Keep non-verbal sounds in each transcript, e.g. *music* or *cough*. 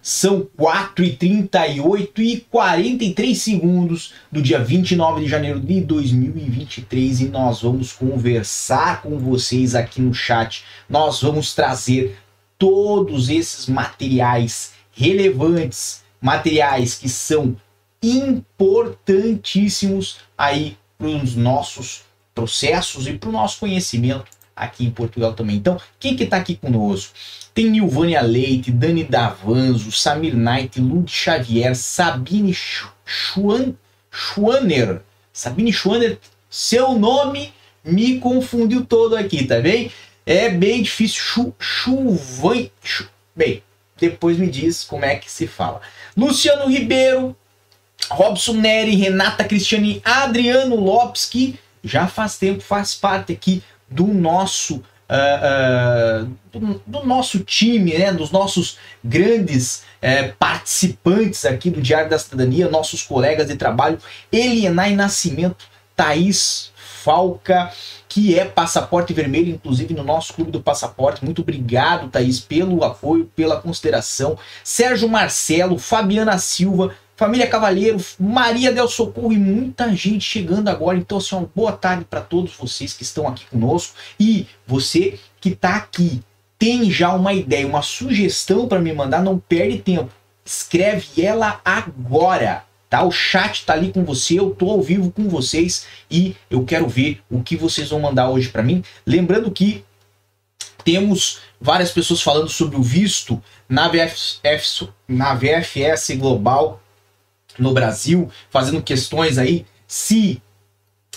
São 4 e 38 e 43 segundos do dia 29 de janeiro de 2023 e nós vamos conversar com vocês aqui no chat. Nós vamos trazer todos esses materiais relevantes, materiais que são importantíssimos aí para os nossos processos e para o nosso conhecimento aqui em Portugal também. Então, quem que está aqui conosco? Tem Nilvânia Leite, Dani Davanzo, Samir Knight, Lud Xavier, Sabine Schwan, Schwanner. Sabine Schwanner, seu nome me confundiu todo aqui, tá bem? É bem difícil. Chu, chuvan, chu, bem, depois me diz como é que se fala. Luciano Ribeiro, Robson Neri, Renata Cristiani, Adriano Lopes, que já faz tempo faz parte aqui do nosso uh, uh, do, do, nosso time, né, dos nossos grandes uh, participantes aqui do Diário da Cidadania, nossos colegas de trabalho, Elienay Nascimento, Thaís Falca, que é passaporte vermelho, inclusive no nosso clube do passaporte. Muito obrigado, Thaís, pelo apoio, pela consideração. Sérgio Marcelo, Fabiana Silva, Família Cavalheiro, Maria Del Socorro e muita gente chegando agora. Então, assim, uma boa tarde para todos vocês que estão aqui conosco. E você que está aqui, tem já uma ideia, uma sugestão para me mandar, não perde tempo. Escreve ela agora. Tá? O chat está ali com você, eu tô ao vivo com vocês e eu quero ver o que vocês vão mandar hoje para mim. Lembrando que temos várias pessoas falando sobre o visto na, na VFS Global no Brasil, fazendo questões aí se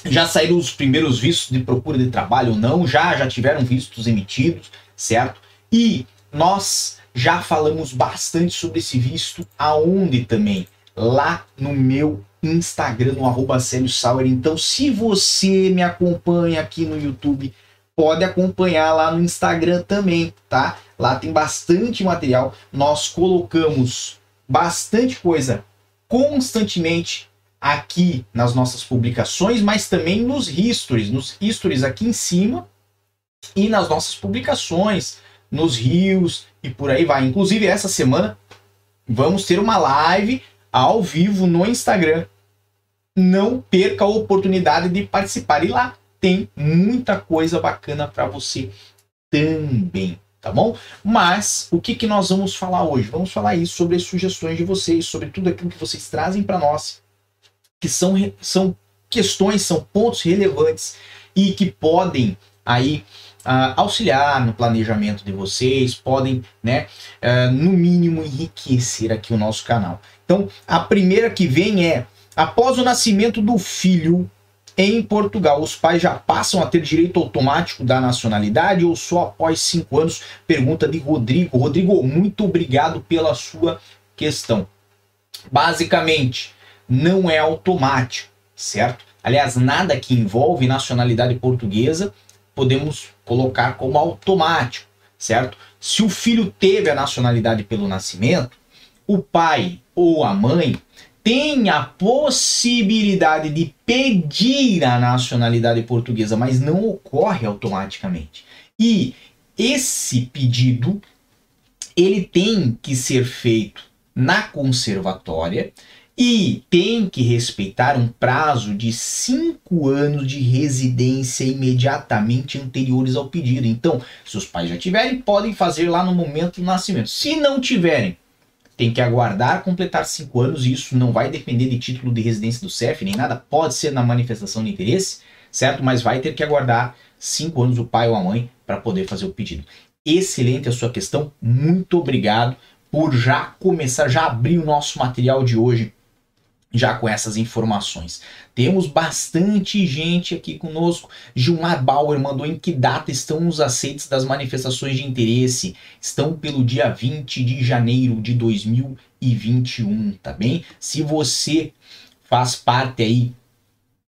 já saíram os primeiros vistos de procura de trabalho ou não, já já tiveram vistos emitidos, certo? E nós já falamos bastante sobre esse visto aonde também? Lá no meu Instagram, no arroba Sauer. Então, se você me acompanha aqui no YouTube, pode acompanhar lá no Instagram também, tá? Lá tem bastante material. Nós colocamos bastante coisa constantemente aqui nas nossas publicações, mas também nos histories, nos histories aqui em cima e nas nossas publicações, nos rios e por aí vai. Inclusive essa semana vamos ter uma live ao vivo no Instagram. Não perca a oportunidade de participar e lá tem muita coisa bacana para você também tá bom? Mas o que, que nós vamos falar hoje? Vamos falar isso sobre as sugestões de vocês, sobre tudo aquilo que vocês trazem para nós, que são, são questões, são pontos relevantes e que podem aí uh, auxiliar no planejamento de vocês, podem, né, uh, no mínimo enriquecer aqui o nosso canal. Então, a primeira que vem é após o nascimento do filho, em Portugal, os pais já passam a ter direito automático da nacionalidade ou só após cinco anos? Pergunta de Rodrigo. Rodrigo, muito obrigado pela sua questão. Basicamente, não é automático, certo? Aliás, nada que envolve nacionalidade portuguesa podemos colocar como automático, certo? Se o filho teve a nacionalidade pelo nascimento, o pai ou a mãe tem a possibilidade de pedir a nacionalidade portuguesa, mas não ocorre automaticamente. E esse pedido ele tem que ser feito na conservatória e tem que respeitar um prazo de cinco anos de residência imediatamente anteriores ao pedido. Então, se os pais já tiverem, podem fazer lá no momento do nascimento. Se não tiverem, tem que aguardar completar cinco anos e isso não vai depender de título de residência do CEF nem nada, pode ser na manifestação de interesse, certo? Mas vai ter que aguardar cinco anos o pai ou a mãe para poder fazer o pedido. Excelente a sua questão, muito obrigado por já começar, já abrir o nosso material de hoje já com essas informações. Temos bastante gente aqui conosco. Gilmar Bauer mandou em que data estão os aceites das manifestações de interesse? Estão pelo dia 20 de janeiro de 2021, tá bem? Se você faz parte aí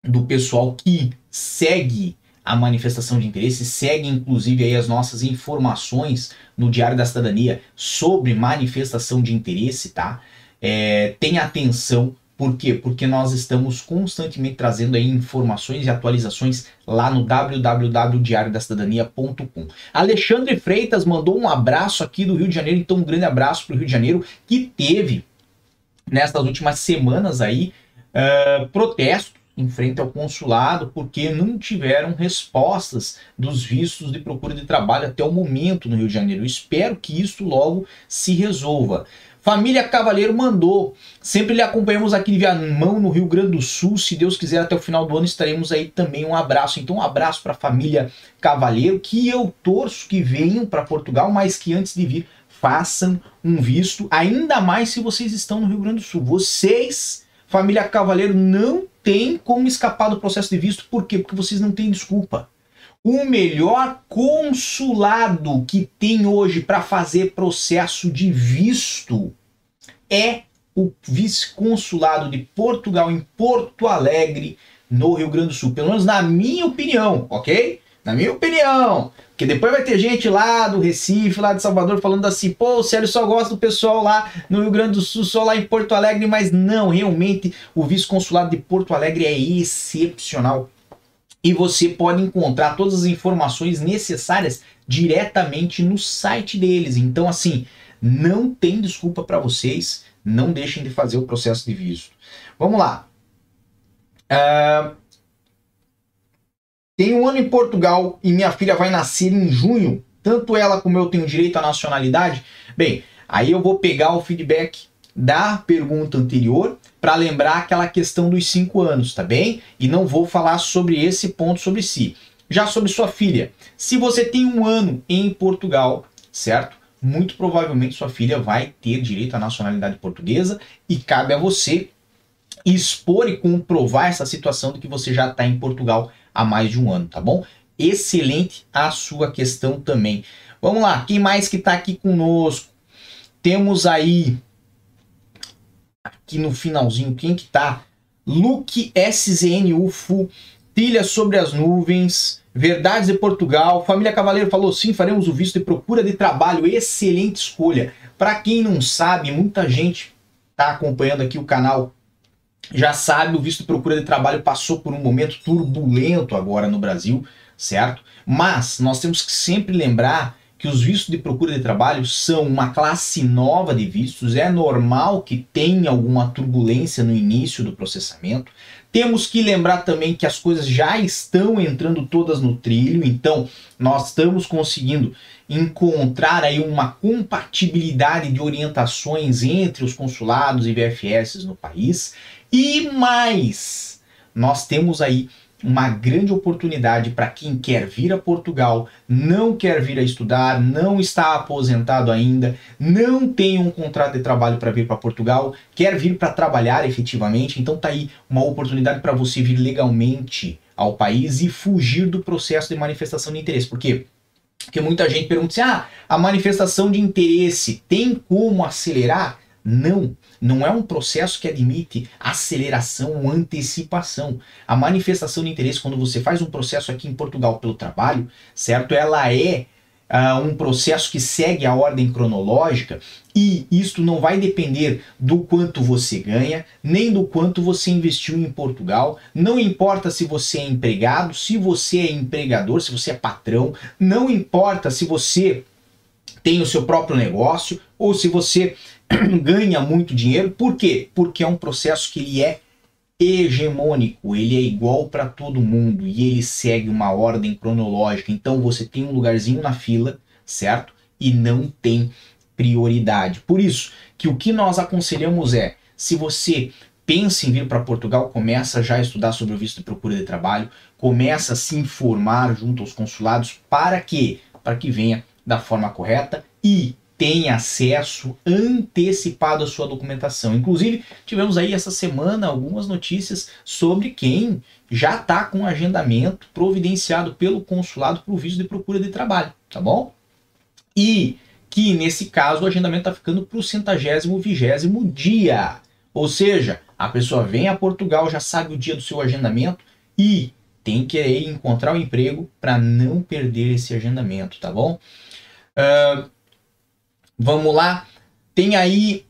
do pessoal que segue a manifestação de interesse, segue inclusive aí as nossas informações no Diário da Cidadania sobre manifestação de interesse, tá? É, tenha atenção Por quê? Porque nós estamos constantemente trazendo aí informações e atualizações lá no www.diariodacidadania.com. Alexandre Freitas mandou um abraço aqui do Rio de Janeiro, então um grande abraço para o Rio de Janeiro, que teve nestas últimas semanas aí uh, protestos em frente ao consulado porque não tiveram respostas dos vistos de procura de trabalho até o momento no Rio de Janeiro. Eu espero que isso logo se resolva. Família Cavaleiro mandou. Sempre lhe acompanhamos aqui em Viamão, no Rio Grande do Sul. Se Deus quiser, até o final do ano estaremos aí também. Um abraço. Então, um abraço para a família Cavaleiro, que eu torço que venham para Portugal, mas que antes de vir façam um visto, ainda mais se vocês estão no Rio Grande do Sul. Vocês, família Cavaleiro, não tem como escapar do processo de visto. Por quê? Porque vocês não têm desculpa o melhor consulado que tem hoje para fazer processo de visto é o vice-consulado de Portugal em Porto Alegre, no Rio Grande do Sul. Pelo menos na minha opinião, ok? Na minha opinião. Porque depois vai ter gente lá do Recife, lá de Salvador, falando assim, pô, o Célio só gosta do pessoal lá no Rio Grande do Sul, só lá em Porto Alegre, mas não, realmente o vice-consulado de Porto Alegre é excepcional e você pode encontrar todas as informações necessárias diretamente no site deles. Então, assim, não tem desculpa para vocês, não deixem de fazer o processo de visto. Vamos lá. Uh, tem um ano em Portugal e minha filha vai nascer em junho. Tanto ela como eu tenho direito à nacionalidade. Bem, aí eu vou pegar o feedback da pergunta anterior para lembrar aquela questão dos cinco anos, tá bem? E não vou falar sobre esse ponto sobre si. Já sobre sua filha, se você tem um ano em Portugal, certo? Muito provavelmente sua filha vai ter direito à nacionalidade portuguesa e cabe a você expor e comprovar essa situação de que você já está em Portugal há mais de um ano, tá bom? Excelente a sua questão também. Vamos lá, quem mais que está aqui conosco? Temos aí aqui no finalzinho, quem que tá? Luke SZN UFO, Trilha sobre as Nuvens, Verdades de Portugal, Família Cavaleiro falou sim, faremos o visto de procura de trabalho, excelente escolha. Para quem não sabe, muita gente tá acompanhando aqui o canal já sabe, o visto de procura de trabalho passou por um momento turbulento agora no Brasil, certo? Mas nós temos que sempre lembrar que os vistos de procura de trabalho são uma classe nova de vistos, é normal que tenha alguma turbulência no início do processamento. Temos que lembrar também que as coisas já estão entrando todas no trilho, então nós estamos conseguindo encontrar aí uma compatibilidade de orientações entre os consulados e VFS no país. E mais, nós temos aí uma grande oportunidade para quem quer vir a Portugal, não quer vir a estudar, não está aposentado ainda, não tem um contrato de trabalho para vir para Portugal, quer vir para trabalhar efetivamente, então tá aí uma oportunidade para você vir legalmente ao país e fugir do processo de manifestação de interesse. Por quê? Porque muita gente pergunta assim: ah, a manifestação de interesse tem como acelerar? Não, não é um processo que admite aceleração ou antecipação. A manifestação de interesse, quando você faz um processo aqui em Portugal pelo trabalho, certo? Ela é uh, um processo que segue a ordem cronológica e isto não vai depender do quanto você ganha, nem do quanto você investiu em Portugal. Não importa se você é empregado, se você é empregador, se você é patrão, não importa se você tem o seu próprio negócio ou se você *clears throat* ganha muito dinheiro. Por quê? Porque é um processo que ele é hegemônico, ele é igual para todo mundo e ele segue uma ordem cronológica. Então você tem um lugarzinho na fila, certo? E não tem prioridade. Por isso que o que nós aconselhamos é, se você pensa em vir para Portugal, começa já a estudar sobre o visto de procura de trabalho, começa a se informar junto aos consulados para que para que venha da forma correta e tem acesso antecipado à sua documentação. Inclusive, tivemos aí essa semana algumas notícias sobre quem já está com agendamento providenciado pelo consulado para o visto de procura de trabalho, tá bom? E que nesse caso o agendamento está ficando para o centagésimo vigésimo dia. Ou seja, a pessoa vem a Portugal, já sabe o dia do seu agendamento e tem que encontrar o um emprego para não perder esse agendamento, tá bom? Uh, Vamos lá. Tem aí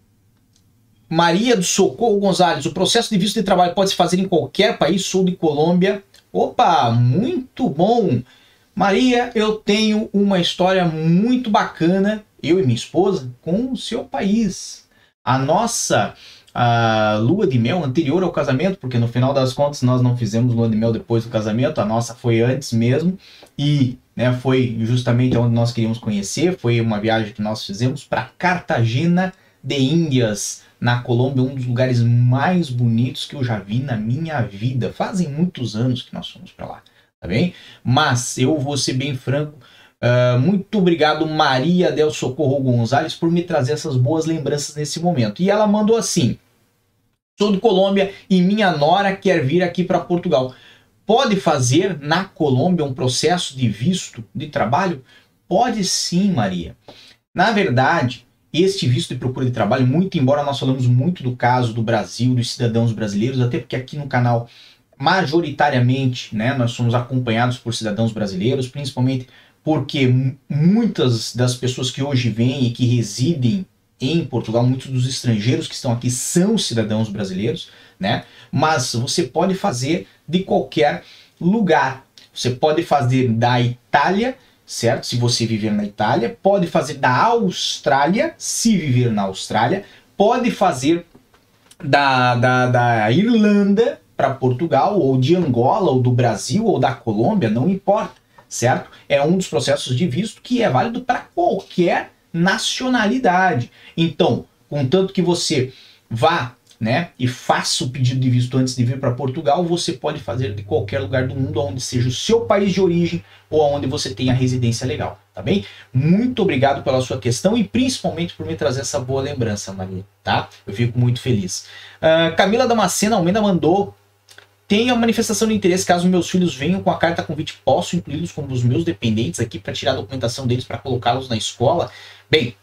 Maria do Socorro Gonzalez, o processo de visto de trabalho pode se fazer em qualquer país, sul de Colômbia. Opa, muito bom! Maria, eu tenho uma história muito bacana, eu e minha esposa, com o seu país. A nossa a lua de mel anterior ao casamento, porque no final das contas nós não fizemos lua de mel depois do casamento, a nossa foi antes mesmo, e né, foi justamente onde nós queríamos conhecer, foi uma viagem que nós fizemos para Cartagena de Índias, na Colômbia, um dos lugares mais bonitos que eu já vi na minha vida. Fazem muitos anos que nós fomos para lá, tá bem? Mas eu vou ser bem franco, Uh, muito obrigado, Maria Del Socorro Gonzalez, por me trazer essas boas lembranças nesse momento. E ela mandou assim: Sou de Colômbia e minha nora quer vir aqui para Portugal. Pode fazer na Colômbia um processo de visto de trabalho? Pode sim, Maria. Na verdade, este visto de procura de trabalho, muito embora nós falamos muito do caso do Brasil, dos cidadãos brasileiros, até porque aqui no canal majoritariamente, né, nós somos acompanhados por cidadãos brasileiros, principalmente porque muitas das pessoas que hoje vêm e que residem em Portugal, muitos dos estrangeiros que estão aqui são cidadãos brasileiros, né? Mas você pode fazer de qualquer lugar. Você pode fazer da Itália, certo? Se você viver na Itália, pode fazer da Austrália, se viver na Austrália, pode fazer da, da, da Irlanda para Portugal, ou de Angola, ou do Brasil, ou da Colômbia, não importa certo? É um dos processos de visto que é válido para qualquer nacionalidade. Então, contanto que você vá né, e faça o pedido de visto antes de vir para Portugal, você pode fazer de qualquer lugar do mundo, onde seja o seu país de origem ou onde você tenha residência legal, tá bem? Muito obrigado pela sua questão e principalmente por me trazer essa boa lembrança, Maria, tá? Eu fico muito feliz. Uh, Camila Damascena Almeida mandou tenha manifestação de interesse caso meus filhos venham com a carta convite, posso incluí-los como os meus dependentes aqui para tirar a documentação deles para colocá-los na escola? Bem,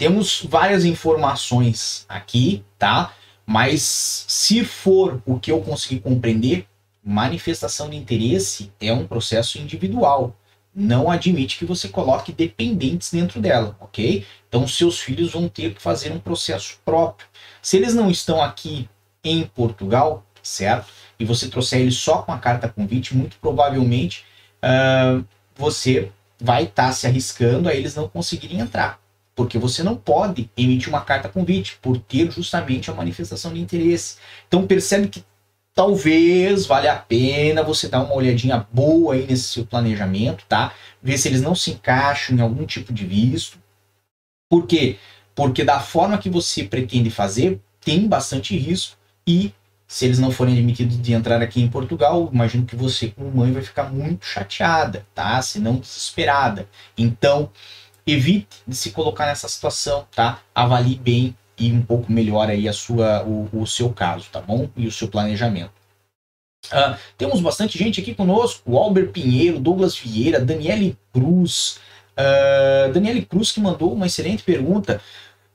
temos várias informações aqui, tá? Mas se for o que eu consegui compreender, manifestação de interesse é um processo individual. Não admite que você coloque dependentes dentro dela, ok? Então seus filhos vão ter que fazer um processo próprio. Se eles não estão aqui em Portugal, certo? E você trouxer ele só com a carta convite, muito provavelmente uh, você vai estar tá se arriscando a eles não conseguirem entrar. Porque você não pode emitir uma carta convite por ter justamente a manifestação de interesse. Então percebe que talvez valha a pena você dar uma olhadinha boa aí nesse seu planejamento, tá? Ver se eles não se encaixam em algum tipo de visto. Por quê? Porque da forma que você pretende fazer, tem bastante risco e se eles não forem admitidos de entrar aqui em Portugal, imagino que você, como mãe, vai ficar muito chateada, tá? Se não desesperada. Então, evite de se colocar nessa situação, tá? Avalie bem e um pouco melhor aí a sua, o, o seu caso, tá bom? E o seu planejamento. Uh, temos bastante gente aqui conosco, o Albert Pinheiro, Douglas Vieira, Daniele Cruz, uh, Daniele Cruz que mandou uma excelente pergunta.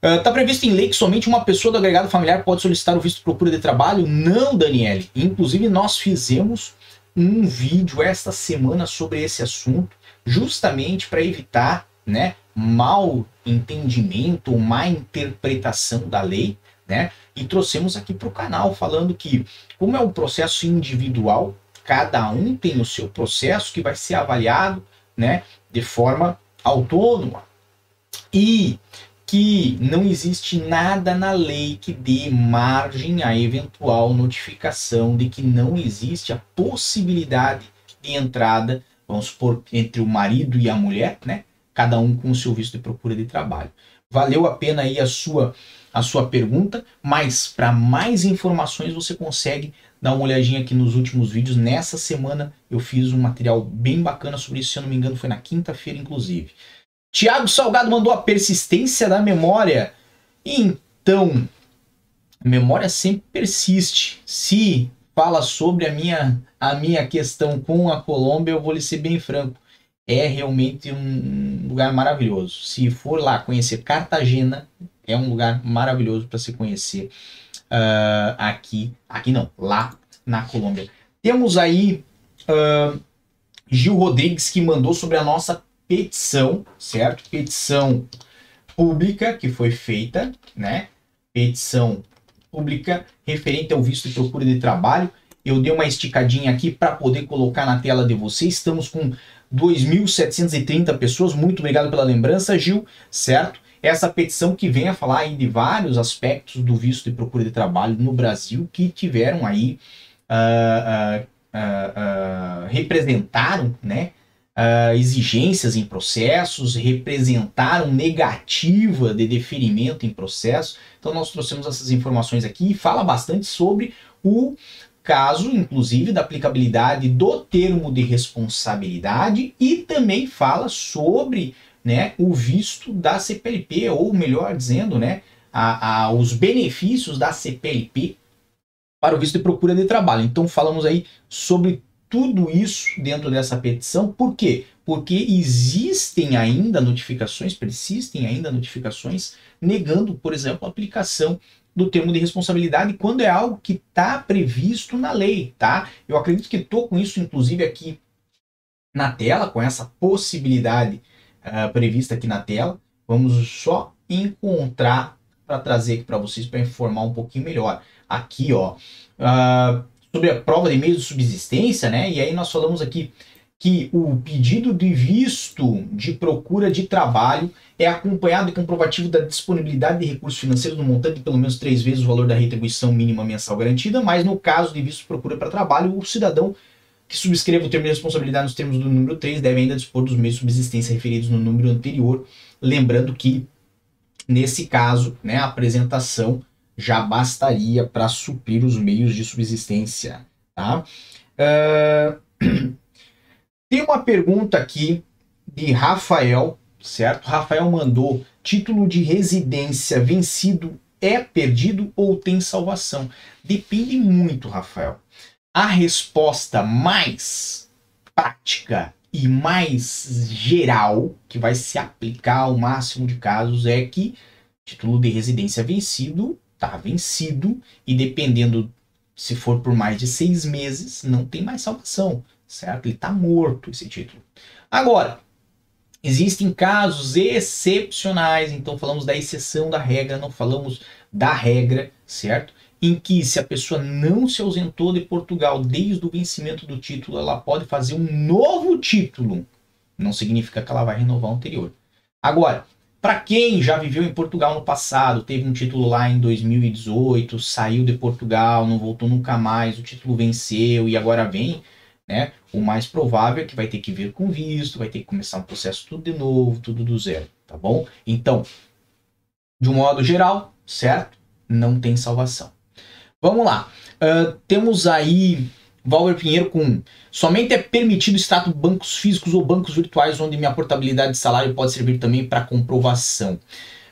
Está ah, previsto em lei que somente uma pessoa do agregado familiar pode solicitar o visto de procura de trabalho? Não, Daniele. Inclusive, nós fizemos um vídeo esta semana sobre esse assunto, justamente para evitar né, mal entendimento má interpretação da lei, né? E trouxemos aqui para o canal falando que, como é um processo individual, cada um tem o seu processo que vai ser avaliado né, de forma autônoma. E que não existe nada na lei que dê margem a eventual notificação de que não existe a possibilidade de entrada, vamos supor, entre o marido e a mulher, né? Cada um com o seu visto de procura de trabalho. Valeu a pena aí a sua a sua pergunta, mas para mais informações você consegue dar uma olhadinha aqui nos últimos vídeos. Nessa semana eu fiz um material bem bacana sobre isso, se eu não me engano foi na quinta-feira inclusive. Tiago Salgado mandou a persistência da memória. Então, a memória sempre persiste. Se fala sobre a minha, a minha questão com a Colômbia, eu vou lhe ser bem franco. É realmente um lugar maravilhoso. Se for lá conhecer Cartagena, é um lugar maravilhoso para se conhecer uh, aqui. Aqui não, lá na Colômbia. Temos aí uh, Gil Rodrigues que mandou sobre a nossa petição, certo? Petição pública que foi feita, né? petição pública referente ao visto de procura de trabalho. Eu dei uma esticadinha aqui para poder colocar na tela de vocês. Estamos com 2.730 pessoas. Muito obrigado pela lembrança, Gil, certo? Essa petição que vem a falar aí de vários aspectos do visto de procura de trabalho no Brasil que tiveram aí, uh, uh, uh, representaram, né? exigências em processos, representaram negativa de deferimento em processo. Então nós trouxemos essas informações aqui e fala bastante sobre o caso, inclusive, da aplicabilidade do termo de responsabilidade e também fala sobre né, o visto da CPLP, ou melhor dizendo, né, a, a, os benefícios da CPLP para o visto de procura de trabalho. Então falamos aí sobre tudo isso dentro dessa petição. Por quê? Porque existem ainda notificações, persistem ainda notificações negando, por exemplo, a aplicação do termo de responsabilidade quando é algo que está previsto na lei, tá? Eu acredito que estou com isso, inclusive, aqui na tela, com essa possibilidade uh, prevista aqui na tela. Vamos só encontrar para trazer aqui para vocês para informar um pouquinho melhor. Aqui, ó, uh, sobre a prova de meio de subsistência, né? E aí nós falamos aqui que o pedido de visto de procura de trabalho é acompanhado de comprovativo da disponibilidade de recursos financeiros no montante de pelo menos três vezes o valor da retribuição mínima mensal garantida, mas no caso de visto de procura para trabalho, o cidadão que subscreva o termo de responsabilidade nos termos do número 3 deve ainda dispor dos meios de subsistência referidos no número anterior, lembrando que, nesse caso, né, a apresentação já bastaria para suprir os meios de subsistência. Tá? Uh... *clears throat* Tem uma pergunta aqui de Rafael, certo? Rafael mandou: título de residência vencido é perdido ou tem salvação? Depende muito, Rafael. A resposta mais prática e mais geral, que vai se aplicar ao máximo de casos, é que título de residência vencido está vencido e dependendo se for por mais de seis meses, não tem mais salvação, certo? Ele está morto esse título. Agora, existem casos excepcionais, então falamos da exceção da regra, não falamos da regra, certo? em que se a pessoa não se ausentou de Portugal desde o vencimento do título, ela pode fazer um novo título. Não significa que ela vai renovar o anterior. Agora, para quem já viveu em Portugal no passado, teve um título lá em 2018, saiu de Portugal, não voltou nunca mais, o título venceu e agora vem, né? O mais provável é que vai ter que vir com visto, vai ter que começar um processo tudo de novo, tudo do zero, tá bom? Então, de um modo geral, certo? Não tem salvação. Vamos lá. Uh, temos aí Valver Pinheiro com somente é permitido extrato bancos físicos ou bancos virtuais onde minha portabilidade de salário pode servir também para comprovação.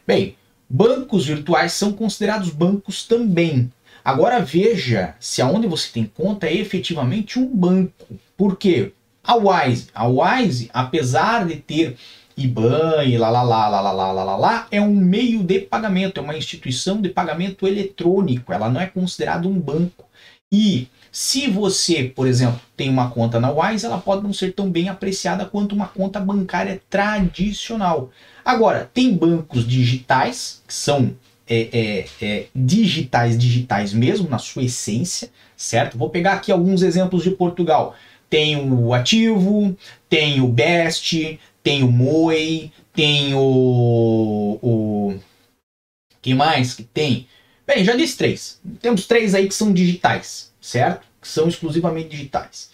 Bem, bancos virtuais são considerados bancos também. Agora veja se aonde você tem conta é efetivamente um banco. Por quê? A Wise, a Wise, apesar de ter IBAN e lá, lá, lá, lá, lá, lá, lá, lá, é um meio de pagamento, é uma instituição de pagamento eletrônico, ela não é considerada um banco. E se você, por exemplo, tem uma conta na Wise, ela pode não ser tão bem apreciada quanto uma conta bancária tradicional. Agora, tem bancos digitais, que são é, é, é, digitais, digitais mesmo, na sua essência, certo? Vou pegar aqui alguns exemplos de Portugal. Tem o Ativo, tem o Best, tem o Moi, tem o, o. Quem mais que tem? Bem, já disse três. Temos três aí que são digitais, certo? Que são exclusivamente digitais.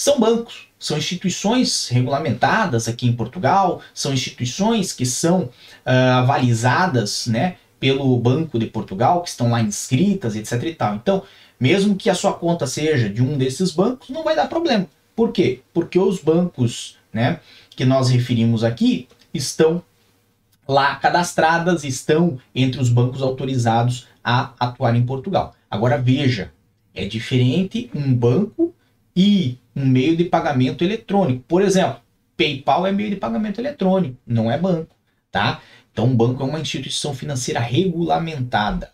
São bancos, são instituições regulamentadas aqui em Portugal, são instituições que são uh, avalizadas né, pelo Banco de Portugal, que estão lá inscritas, etc. e tal. Então, mesmo que a sua conta seja de um desses bancos, não vai dar problema. Por quê? Porque os bancos né, que nós referimos aqui estão lá cadastradas, estão entre os bancos autorizados a atuar em Portugal. Agora veja, é diferente um banco e um meio de pagamento eletrônico. Por exemplo, PayPal é meio de pagamento eletrônico, não é banco, tá? Então, um banco é uma instituição financeira regulamentada.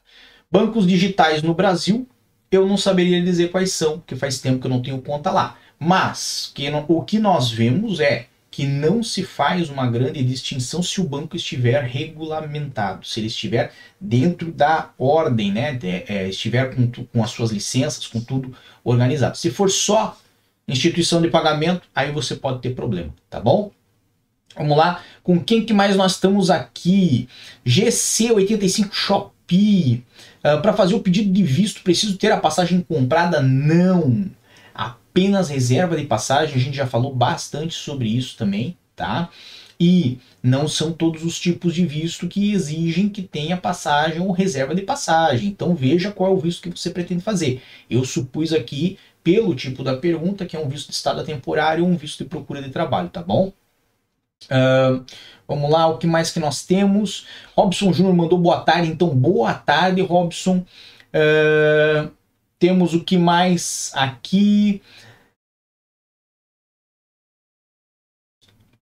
Bancos digitais no Brasil, eu não saberia dizer quais são, porque faz tempo que eu não tenho conta lá. Mas que o que nós vemos é que não se faz uma grande distinção se o banco estiver regulamentado, se ele estiver dentro da ordem, né? É, estiver com, com as suas licenças, com tudo organizado. Se for só instituição de pagamento, aí você pode ter problema, tá bom? Vamos lá, com quem que mais nós estamos aqui? GC85 Shopee. Uh, Para fazer o pedido de visto, preciso ter a passagem comprada? Não apenas reserva de passagem, a gente já falou bastante sobre isso também, tá? E não são todos os tipos de visto que exigem que tenha passagem ou reserva de passagem. Então veja qual é o visto que você pretende fazer. Eu supus aqui, pelo tipo da pergunta, que é um visto de estado temporário ou um visto de procura de trabalho, tá bom? Uh, vamos lá, o que mais que nós temos? Robson Júnior mandou boa tarde, então boa tarde, Robson. Uh, temos o que mais aqui?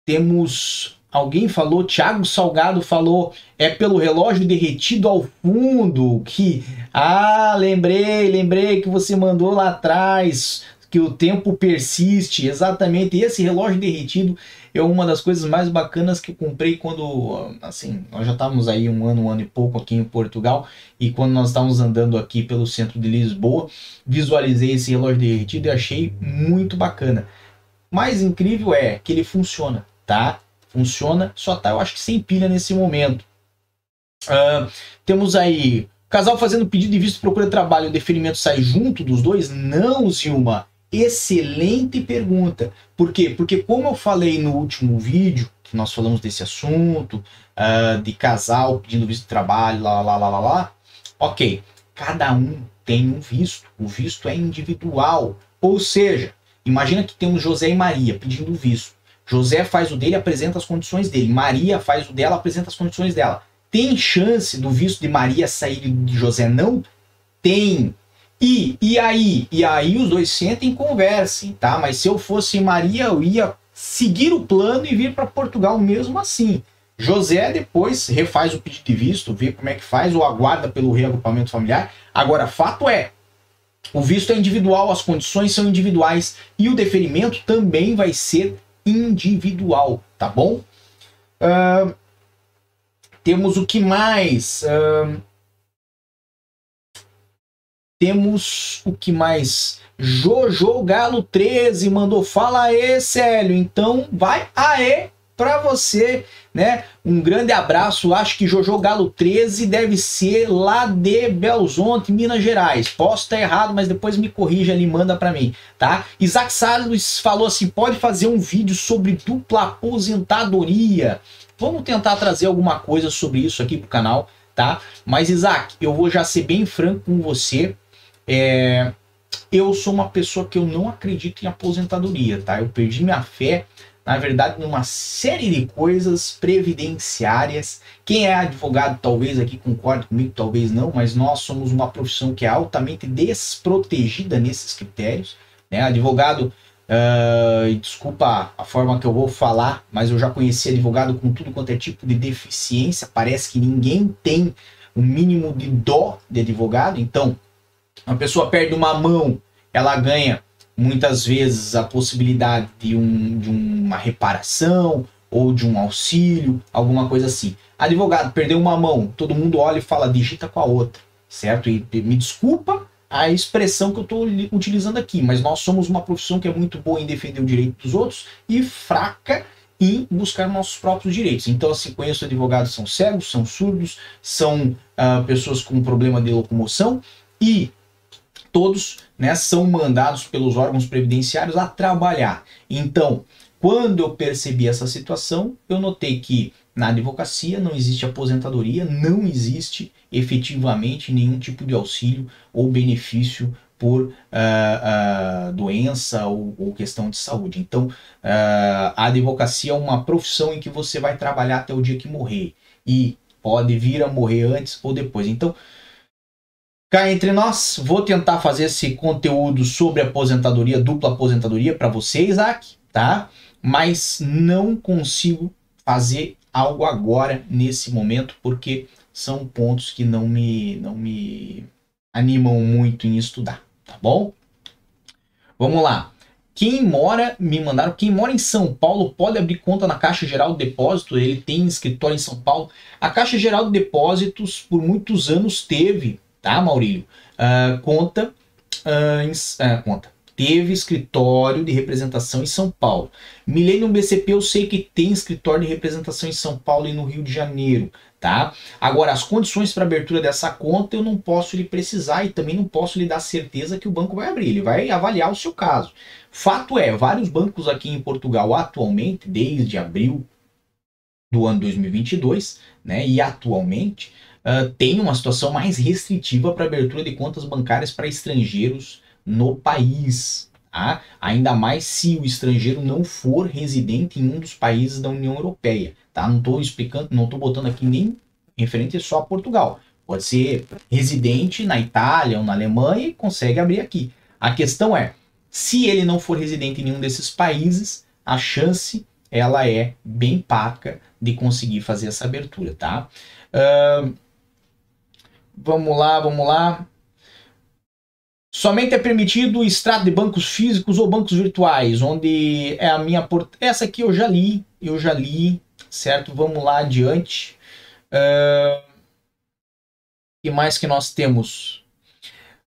Temos alguém falou, Thiago Salgado falou, é pelo relógio derretido ao fundo que ah, lembrei, lembrei que você mandou lá atrás que o tempo persiste, exatamente. E esse relógio derretido é uma das coisas mais bacanas que eu comprei quando, assim, nós já estávamos aí um ano, um ano e pouco aqui em Portugal, e quando nós estávamos andando aqui pelo centro de Lisboa, visualizei esse relógio derretido e achei muito bacana. Mais incrível é que ele funciona tá? Funciona, só tá, eu acho que sem pilha nesse momento. Uh, temos aí casal fazendo pedido de visto procura trabalho, o deferimento sai junto dos dois? Não, Zilma. Excelente pergunta. Por quê? Porque como eu falei no último vídeo, que nós falamos desse assunto, uh, de casal pedindo visto de trabalho, lá, lá, lá, lá, lá, ok, cada um tem um visto, o visto é individual. Ou seja, imagina que temos José e Maria pedindo visto. José faz o dele, apresenta as condições dele. Maria faz o dela, apresenta as condições dela. Tem chance do visto de Maria sair de José não? Tem. E, e aí? E aí os dois sentem e conversem, tá? Mas se eu fosse Maria, eu ia seguir o plano e vir para Portugal mesmo assim. José depois refaz o pedido de visto, vê como é que faz, ou aguarda pelo reagrupamento familiar. Agora, fato é, o visto é individual, as condições são individuais e o deferimento também vai ser individual, tá bom? Uh, temos o que mais? Uh, temos o que mais? Jojo Galo 13 mandou fala aí, Célio. Então vai aê para você, né? Um grande abraço. Acho que Jojo Galo 13 deve ser lá de Belzonte, Minas Gerais. Posso estar errado, mas depois me corrija ali, manda para mim, tá? Isaac Salles falou assim: pode fazer um vídeo sobre dupla aposentadoria. Vamos tentar trazer alguma coisa sobre isso aqui pro canal, tá? Mas Isaac, eu vou já ser bem franco com você. É, eu sou uma pessoa que eu não acredito em aposentadoria, tá? Eu perdi minha fé na verdade, numa série de coisas previdenciárias. Quem é advogado talvez aqui concorde comigo, talvez não, mas nós somos uma profissão que é altamente desprotegida nesses critérios. Né? Advogado, uh, desculpa a forma que eu vou falar, mas eu já conheci advogado com tudo quanto é tipo de deficiência. Parece que ninguém tem o mínimo de dó de advogado. Então, uma pessoa perde uma mão, ela ganha muitas vezes a possibilidade de, um, de uma reparação ou de um auxílio, alguma coisa assim. Advogado, perdeu uma mão, todo mundo olha e fala, digita com a outra, certo? E me desculpa a expressão que eu estou utilizando aqui, mas nós somos uma profissão que é muito boa em defender o direito dos outros e fraca em buscar nossos próprios direitos. Então, assim, conheço advogados são cegos, são surdos, são uh, pessoas com problema de locomoção e todos né, são mandados pelos órgãos previdenciários a trabalhar. Então, quando eu percebi essa situação, eu notei que na advocacia não existe aposentadoria, não existe efetivamente nenhum tipo de auxílio ou benefício por uh, uh, doença ou, ou, questão de saúde. Então, uh, a advocacia é uma profissão em que você vai trabalhar até o dia que morrer e pode vir a morrer antes ou depois. Então, Cá entre nós, vou tentar fazer esse conteúdo sobre aposentadoria, dupla aposentadoria para você, Isaac, tá? Mas não consigo fazer algo agora nesse momento porque são pontos que não me não me animam muito em estudar, tá bom? Vamos lá. quem mora, me mandaram, quem mora em São Paulo pode abrir conta na Caixa Geral de Depósito, ele tem escritório em São Paulo. A Caixa Geral de Depósitos, por muitos anos, teve, tá, Maurílio? Uh, conta, uh, uh, conta, teve escritório de representação em São Paulo. Millennium BCP eu sei que tem escritório de representação em São Paulo e no Rio de Janeiro, tá? Agora, as condições para abertura dessa conta eu não posso lhe precisar e também não posso lhe dar certeza que o banco vai abrir, ele vai avaliar o seu caso. Fato é, vários bancos aqui em Portugal atualmente, desde abril do ano 2022, né, e atualmente, uh, tem uma situação mais restritiva para abertura de contas bancárias para estrangeiros no país. Tá? Ainda mais se o estrangeiro não for residente em um dos países da União Europeia. Tá? Não estou explicando, não estou botando aqui nem referente só a Portugal. Pode ser residente na Itália ou na Alemanha e consegue abrir aqui. A questão é, se ele não for residente em nenhum desses países, a chance ela é bem paca de conseguir fazer essa abertura, tá? Uh, vamos lá, vamos lá. Somente é permitido o extrato de bancos físicos ou bancos virtuais, onde é a minha port... Essa aqui eu já li, eu já li, certo? Vamos lá adiante. Uh... O que mais que nós temos?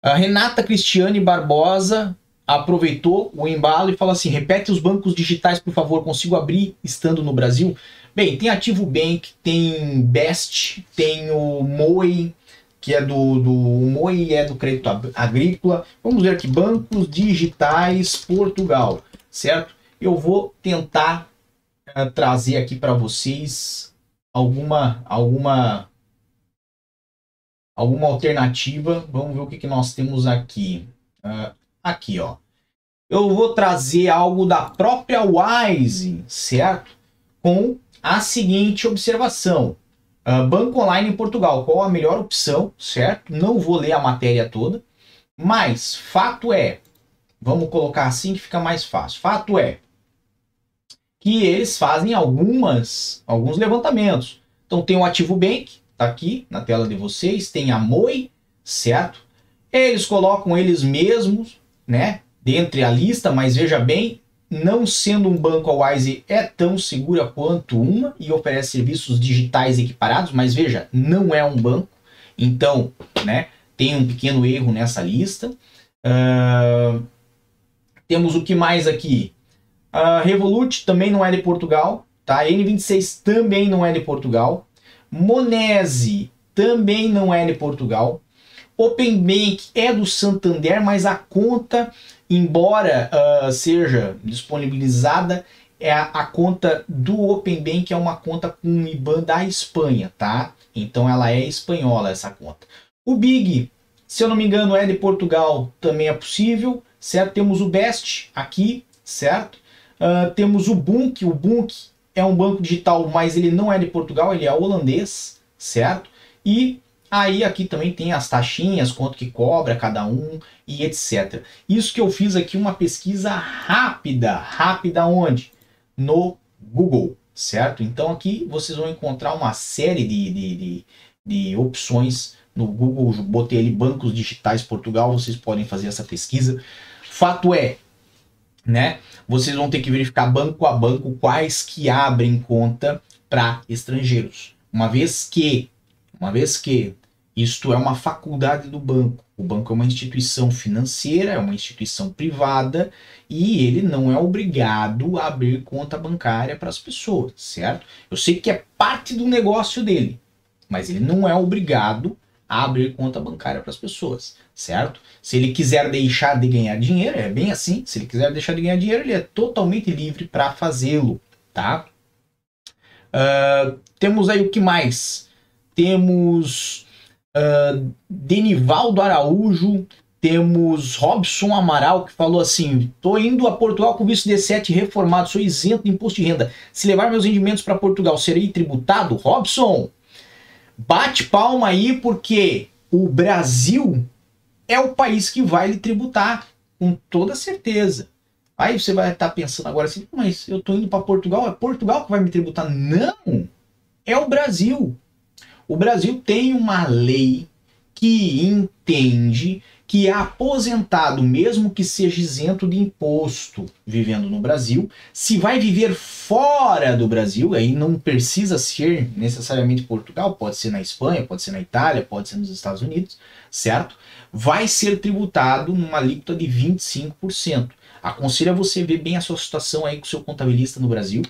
A Renata Cristiane Barbosa aproveitou o embalo e falou assim: repete os bancos digitais, por favor, consigo abrir estando no Brasil? Bem, tem Ativo Bank, tem Best, tem o Moe, que é do, do Moe é do crédito agrícola. Vamos ver aqui, bancos digitais Portugal, certo? Eu vou tentar uh, trazer aqui para vocês alguma alguma alguma alternativa. Vamos ver o que, que nós temos aqui. Uh, aqui, ó. Eu vou trazer algo da própria Wise, certo? Com a seguinte observação. Uh, banco online em Portugal, qual a melhor opção, certo? Não vou ler a matéria toda, mas fato é, vamos colocar assim que fica mais fácil. Fato é que eles fazem algumas alguns levantamentos. Então tem o Ativo Bank, tá aqui na tela de vocês, tem a Moi, certo? Eles colocam eles mesmos né, dentre a lista, mas veja bem, não sendo um banco, a Wise é tão segura quanto uma e oferece serviços digitais equiparados, mas veja, não é um banco, então, né, tem um pequeno erro nessa lista. Uh, temos o que mais aqui? Uh, Revolut também não é de Portugal, tá? N26 também não é de Portugal. Monese também não é de Portugal. Open Bank é do Santander, mas a conta, embora uh, seja disponibilizada, é a, a, conta do Open Bank é uma conta com IBAN da Espanha, tá? Então ela é espanhola essa conta. O Big, se eu não me engano, é de Portugal, também é possível, certo? Temos o Best aqui, certo? Uh, temos o Bunk, o Bunk é um banco digital, mas ele não é de Portugal, ele é holandês, certo? E Aí aqui também tem as taxinhas, quanto que cobra cada um e etc. Isso que eu fiz aqui uma pesquisa rápida, rápida onde? No Google, certo? Então aqui vocês vão encontrar uma série de, de, de, de opções no Google, botei ali bancos digitais Portugal, vocês podem fazer essa pesquisa. Fato é, né? Vocês vão ter que verificar banco a banco quais que abrem conta para estrangeiros. Uma vez que, uma vez que isto é uma faculdade do banco. O banco é uma instituição financeira, é uma instituição privada e ele não é obrigado a abrir conta bancária para as pessoas, certo? Eu sei que é parte do negócio dele, mas ele não é obrigado a abrir conta bancária para as pessoas, certo? Se ele quiser deixar de ganhar dinheiro, é bem assim. Se ele quiser deixar de ganhar dinheiro, ele é totalmente livre para fazê-lo, tá? Uh, temos aí o que mais? Temos Denivaldo Araújo, temos Robson Amaral, que falou assim: tô indo a Portugal com visto D7 reformado, sou isento de imposto de renda. Se levar meus rendimentos para Portugal, serei tributado? Robson, bate palma aí, porque o Brasil é o país que vai lhe tributar, com toda certeza. Aí você vai estar pensando agora assim, mas eu tô indo para Portugal, é Portugal que vai me tributar? Não! É o Brasil. O Brasil tem uma lei que entende que é aposentado, mesmo que seja isento de imposto, vivendo no Brasil, se vai viver fora do Brasil, aí não precisa ser necessariamente Portugal, pode ser na Espanha, pode ser na Itália, pode ser nos Estados Unidos, certo? Vai ser tributado numa alíquota de 25%. Aconselho a você ver bem a sua situação aí com o seu contabilista no Brasil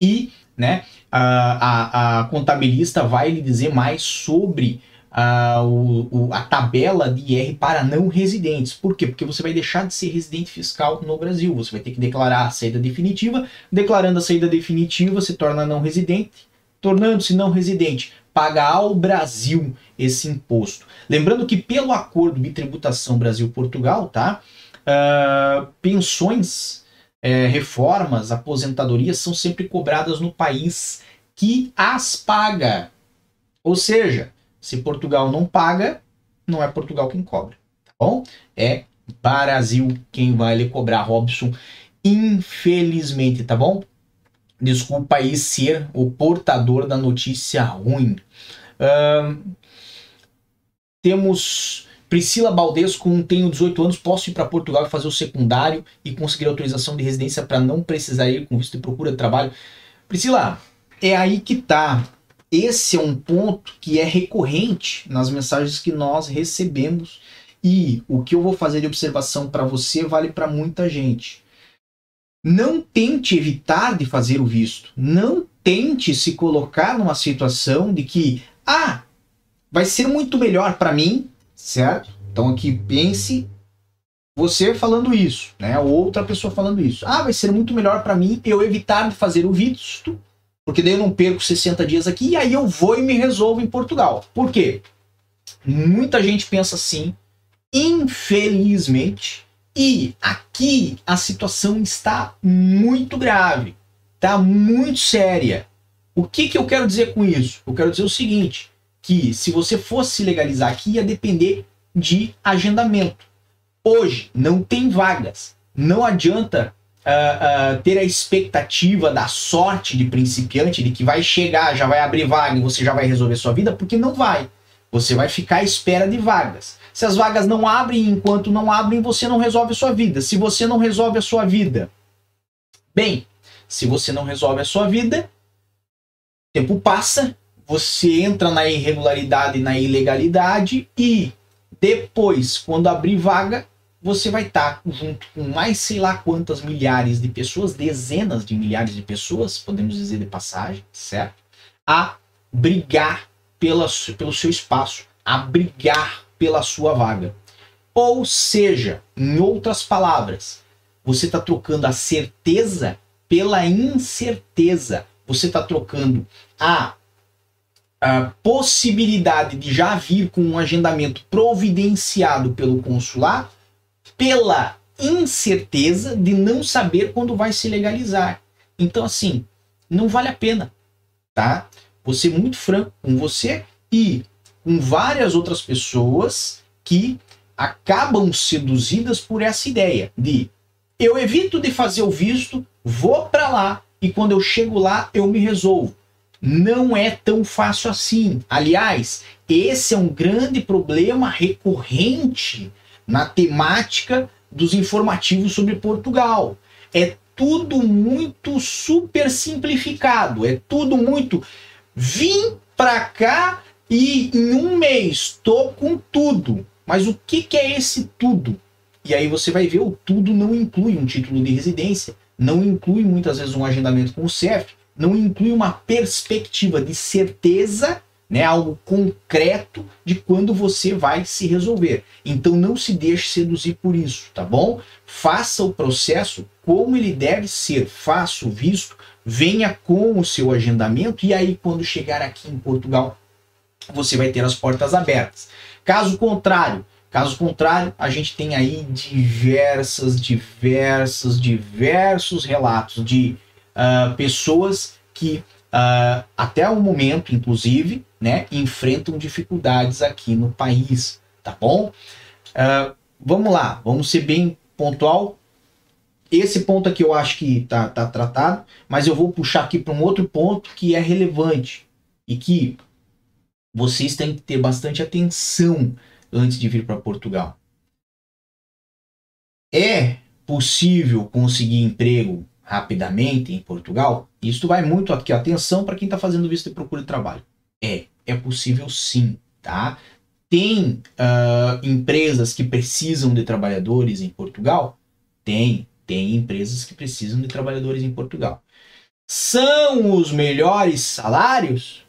e né, a, a, a contabilista vai lhe dizer mais sobre a, o, a tabela de IR para não residentes. Por quê? Porque você vai deixar de ser residente fiscal no Brasil. Você vai ter que declarar a saída definitiva. Declarando a saída definitiva, se torna não residente. Tornando-se não residente, paga ao Brasil esse imposto. Lembrando que pelo acordo de tributação Brasil-Portugal, tá? Uh, pensões, é, reformas, aposentadorias são sempre cobradas no país que as paga. Ou seja, se Portugal não paga, não é Portugal quem cobra, tá bom? É Brasil quem vai lhe cobrar, Robson. Infelizmente, tá bom? Desculpa aí ser o portador da notícia ruim. Uh, temos Priscila Baldesco, tenho 18 anos, posso ir para Portugal fazer o secundário e conseguir autorização de residência para não precisar ir com visto de procura de trabalho. Priscila, é aí que tá. Esse é um ponto que é recorrente nas mensagens que nós recebemos e o que eu vou fazer de observação para você vale para muita gente. Não tente evitar de fazer o visto. Não tente se colocar numa situação de que, ah, vai ser muito melhor para mim certo? Então aqui pense você falando isso, né? Ou outra pessoa falando isso. Ah, vai ser muito melhor para mim eu evitar de fazer o visto, porque daí eu não perco 60 dias aqui e aí eu vou e me resolvo em Portugal. Por quê? Muita gente pensa assim, infelizmente, e aqui a situação está muito grave, está muito séria. O que, que eu quero dizer com isso? Eu quero dizer o seguinte: que se você fosse legalizar aqui ia depender de agendamento. Hoje não tem vagas. Não adianta uh, uh, ter a expectativa da sorte de principiante, de que vai chegar, já vai abrir vaga e você já vai resolver sua vida, porque não vai. Você vai ficar à espera de vagas. Se as vagas não abrem, enquanto não abrem, você não resolve a sua vida. Se você não resolve a sua vida, bem, se você não resolve a sua vida, tempo passa você entra na irregularidade, na ilegalidade e depois, quando abrir vaga, você vai estar junto com mais sei lá quantas milhares de pessoas, dezenas de milhares de pessoas, podemos dizer de passagem, certo? A brigar pela, pelo seu espaço, a brigar pela sua vaga. Ou seja, em outras palavras, você está trocando a certeza pela incerteza. Você está trocando a a possibilidade de já vir com um agendamento providenciado pelo consular pela incerteza de não saber quando vai se legalizar. Então, assim, não vale a pena, tá? Vou ser muito franco com você e com várias outras pessoas que acabam seduzidas por essa ideia de eu evito de fazer o visto, vou para lá e quando eu chego lá eu me resolvo não é tão fácil assim. Aliás, esse é um grande problema recorrente na temática dos informativos sobre Portugal. É tudo muito super simplificado, é tudo muito vim para cá e em um mês tô com tudo. Mas o que, que é esse tudo? E aí você vai ver, o tudo não inclui um título de residência, não inclui muitas vezes um agendamento com o CEF, não inclui uma perspectiva de certeza, né, algo concreto de quando você vai se resolver. Então não se deixe seduzir por isso, tá bom? Faça o processo como ele deve ser, faça o visto, venha com o seu agendamento e aí quando chegar aqui em Portugal, você vai ter as portas abertas. Caso contrário, Caso contrário, a gente tem aí diversas, diversas, diversos relatos de uh, pessoas que uh, até o momento, inclusive, né, enfrentam dificuldades aqui no país, tá bom? Uh, vamos lá, vamos ser bem pontual. Esse ponto aqui eu acho que tá, tá tratado, mas eu vou puxar aqui para um outro ponto que é relevante e que vocês têm que ter bastante atenção antes de vir para Portugal. É possível conseguir emprego rapidamente em Portugal? Isso vai muito aqui, atenção para quem está fazendo visto de procura de trabalho. É, é possível sim, tá? Tem uh, empresas que precisam de trabalhadores em Portugal? Tem, tem empresas que precisam de trabalhadores em Portugal. São os melhores salários?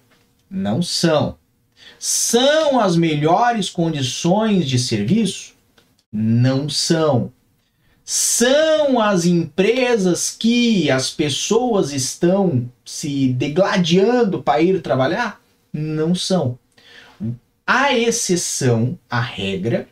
Não são. São as melhores condições de serviço? Não são. São as empresas que as pessoas estão se degladiando para ir trabalhar? Não são. A exceção, a regra,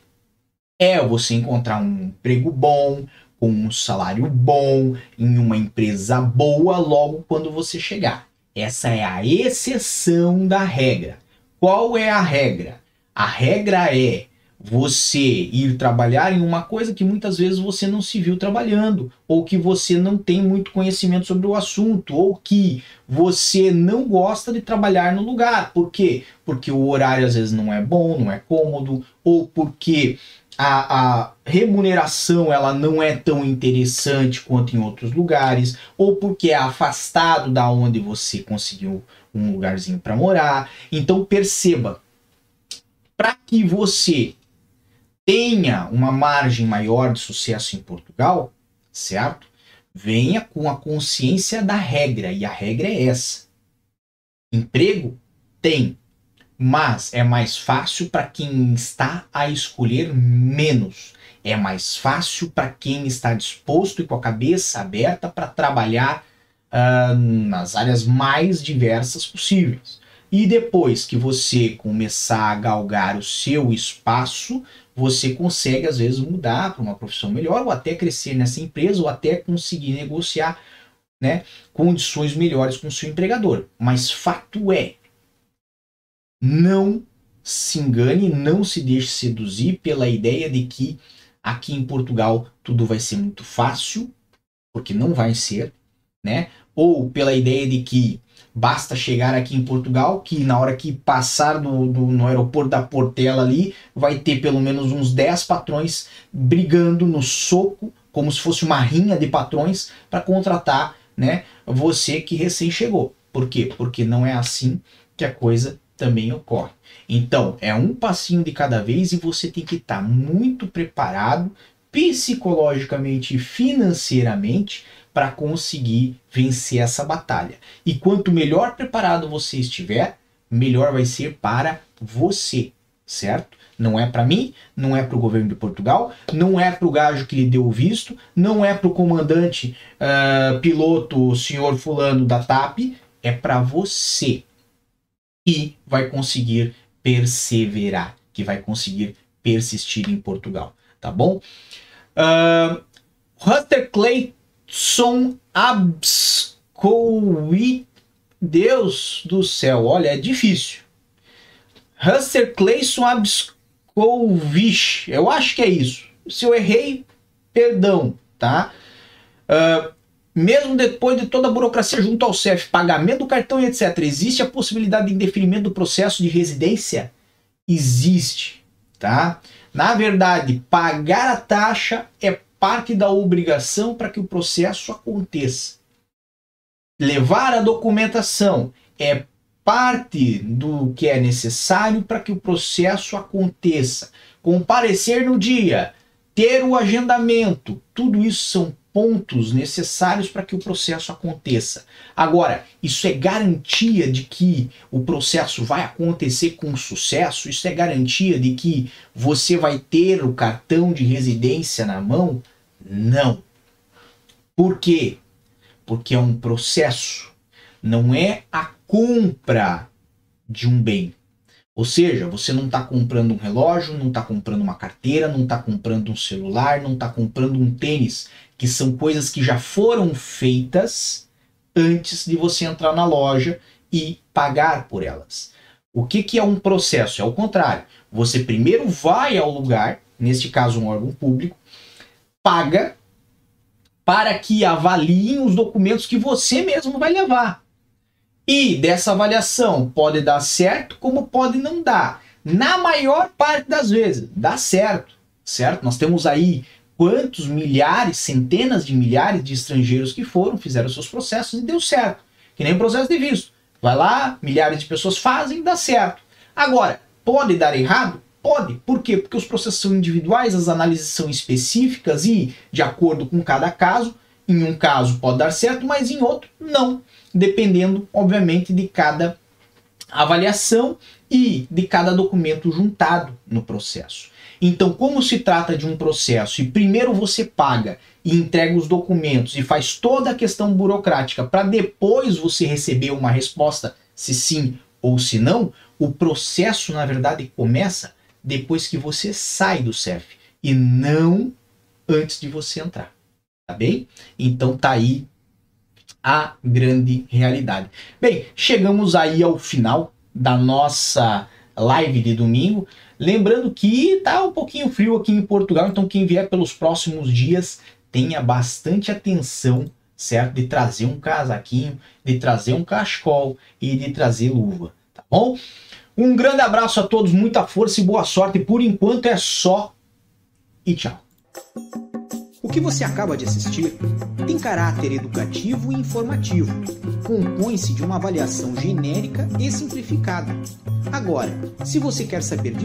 é você encontrar um emprego bom, com um salário bom, em uma empresa boa logo quando você chegar. Essa é a exceção da regra. Qual é a regra? A regra é você ir trabalhar em uma coisa que muitas vezes você não se viu trabalhando, ou que você não tem muito conhecimento sobre o assunto, ou que você não gosta de trabalhar no lugar. Por quê? Porque o horário às vezes não é bom, não é cômodo, ou porque a, a, remuneração ela não é tão interessante quanto em outros lugares, ou porque é afastado da onde você conseguiu um lugarzinho para morar. Então perceba, para que você tenha uma margem maior de sucesso em Portugal, certo? Venha com a consciência da regra, e a regra é essa. Emprego tem, mas é mais fácil para quem está a escolher menos. É mais fácil para quem está disposto e com a cabeça aberta para trabalhar uh, nas áreas mais diversas possíveis. E depois que você começar a galgar o seu espaço, você consegue às vezes mudar para uma profissão melhor ou até crescer nessa empresa ou até conseguir negociar né, condições melhores com o seu empregador. Mas fato é, não se engane, não se deixe seduzir pela ideia de que aqui em Portugal tudo vai ser muito fácil, porque não vai ser, né? Ou pela ideia de que basta chegar aqui em Portugal, que na hora que passar do, do, no aeroporto da Portela ali, vai ter pelo menos uns 10 patrões brigando no soco, como se fosse uma rinha de patrões, para contratar né, você que recém chegou. Por quê? Porque não é assim que a coisa também ocorre. Então, é um passinho de cada vez e você tem que estar tá muito preparado psicologicamente e financeiramente para conseguir vencer essa batalha. E quanto melhor preparado você estiver, melhor vai ser para você, certo? Não é para mim, não é para o governo de Portugal, não é para o gajo que lhe deu o visto, não é para o comandante uh, piloto, senhor fulano da TAP, é para você e vai conseguir perseverar, que vai conseguir persistir em Portugal, tá bom? Uh, Hunter Clayson Abscowi, Deus do céu, olha, é difícil. Hunter Clayson Abscovich, eu acho que é isso. Se eu errei, perdão, tá? Uh, mesmo depois de toda a burocracia junto ao CEF, pagamento do cartão e etc., existe a possibilidade de indeferimento do processo de residência? Existe, tá? Na verdade, pagar a taxa é parte da obrigação para que o processo aconteça. Levar a documentação é parte do que é necessário para que o processo aconteça. Comparecer no dia, ter o agendamento, tudo isso são pontos necessários para que o processo aconteça. Agora, isso é garantia de que o processo vai acontecer com sucesso? Isso é garantia de que você vai ter o cartão de residência na mão? Não. Por quê? Porque é um processo, não é a compra de um bem. Ou seja, você não está comprando um relógio, não está comprando uma carteira, não está comprando um celular, não está comprando um tênis, que são coisas que já foram feitas antes de você entrar na loja e pagar por elas. O que, que é um processo? É o contrário. Você primeiro vai ao lugar, neste caso um órgão público, paga para que avaliem os documentos que você mesmo vai levar. E dessa avaliação pode dar certo, como pode não dar. Na maior parte das vezes, dá certo, certo? Nós temos aí quantos milhares, centenas de milhares de estrangeiros que foram, fizeram seus processos e deu certo. Que nem processo de visto. Vai lá, milhares de pessoas fazem, dá certo. Agora, pode dar errado? Pode. Por quê? Porque os processos são individuais, as análises são específicas e de acordo com cada caso. Em um caso pode dar certo, mas em outro não. Dependendo, obviamente, de cada avaliação e de cada documento juntado no processo. Então, como se trata de um processo e primeiro você paga e entrega os documentos e faz toda a questão burocrática para depois você receber uma resposta se sim ou se não, o processo na verdade começa depois que você sai do CEF e não antes de você entrar. Tá bem? Então tá aí a grande realidade. Bem, chegamos aí ao final da nossa live de domingo. Lembrando que tá um pouquinho frio aqui em Portugal, então quem vier pelos próximos dias tenha bastante atenção, certo? De trazer um casaquinho, de trazer um cachecol e de trazer luva, tá bom? Um grande abraço a todos, muita força e boa sorte. Por enquanto é só e tchau. O que você acaba de assistir tem caráter educativo e informativo. Compõe-se de uma avaliação genérica e simplificada. Agora, se você quer saber de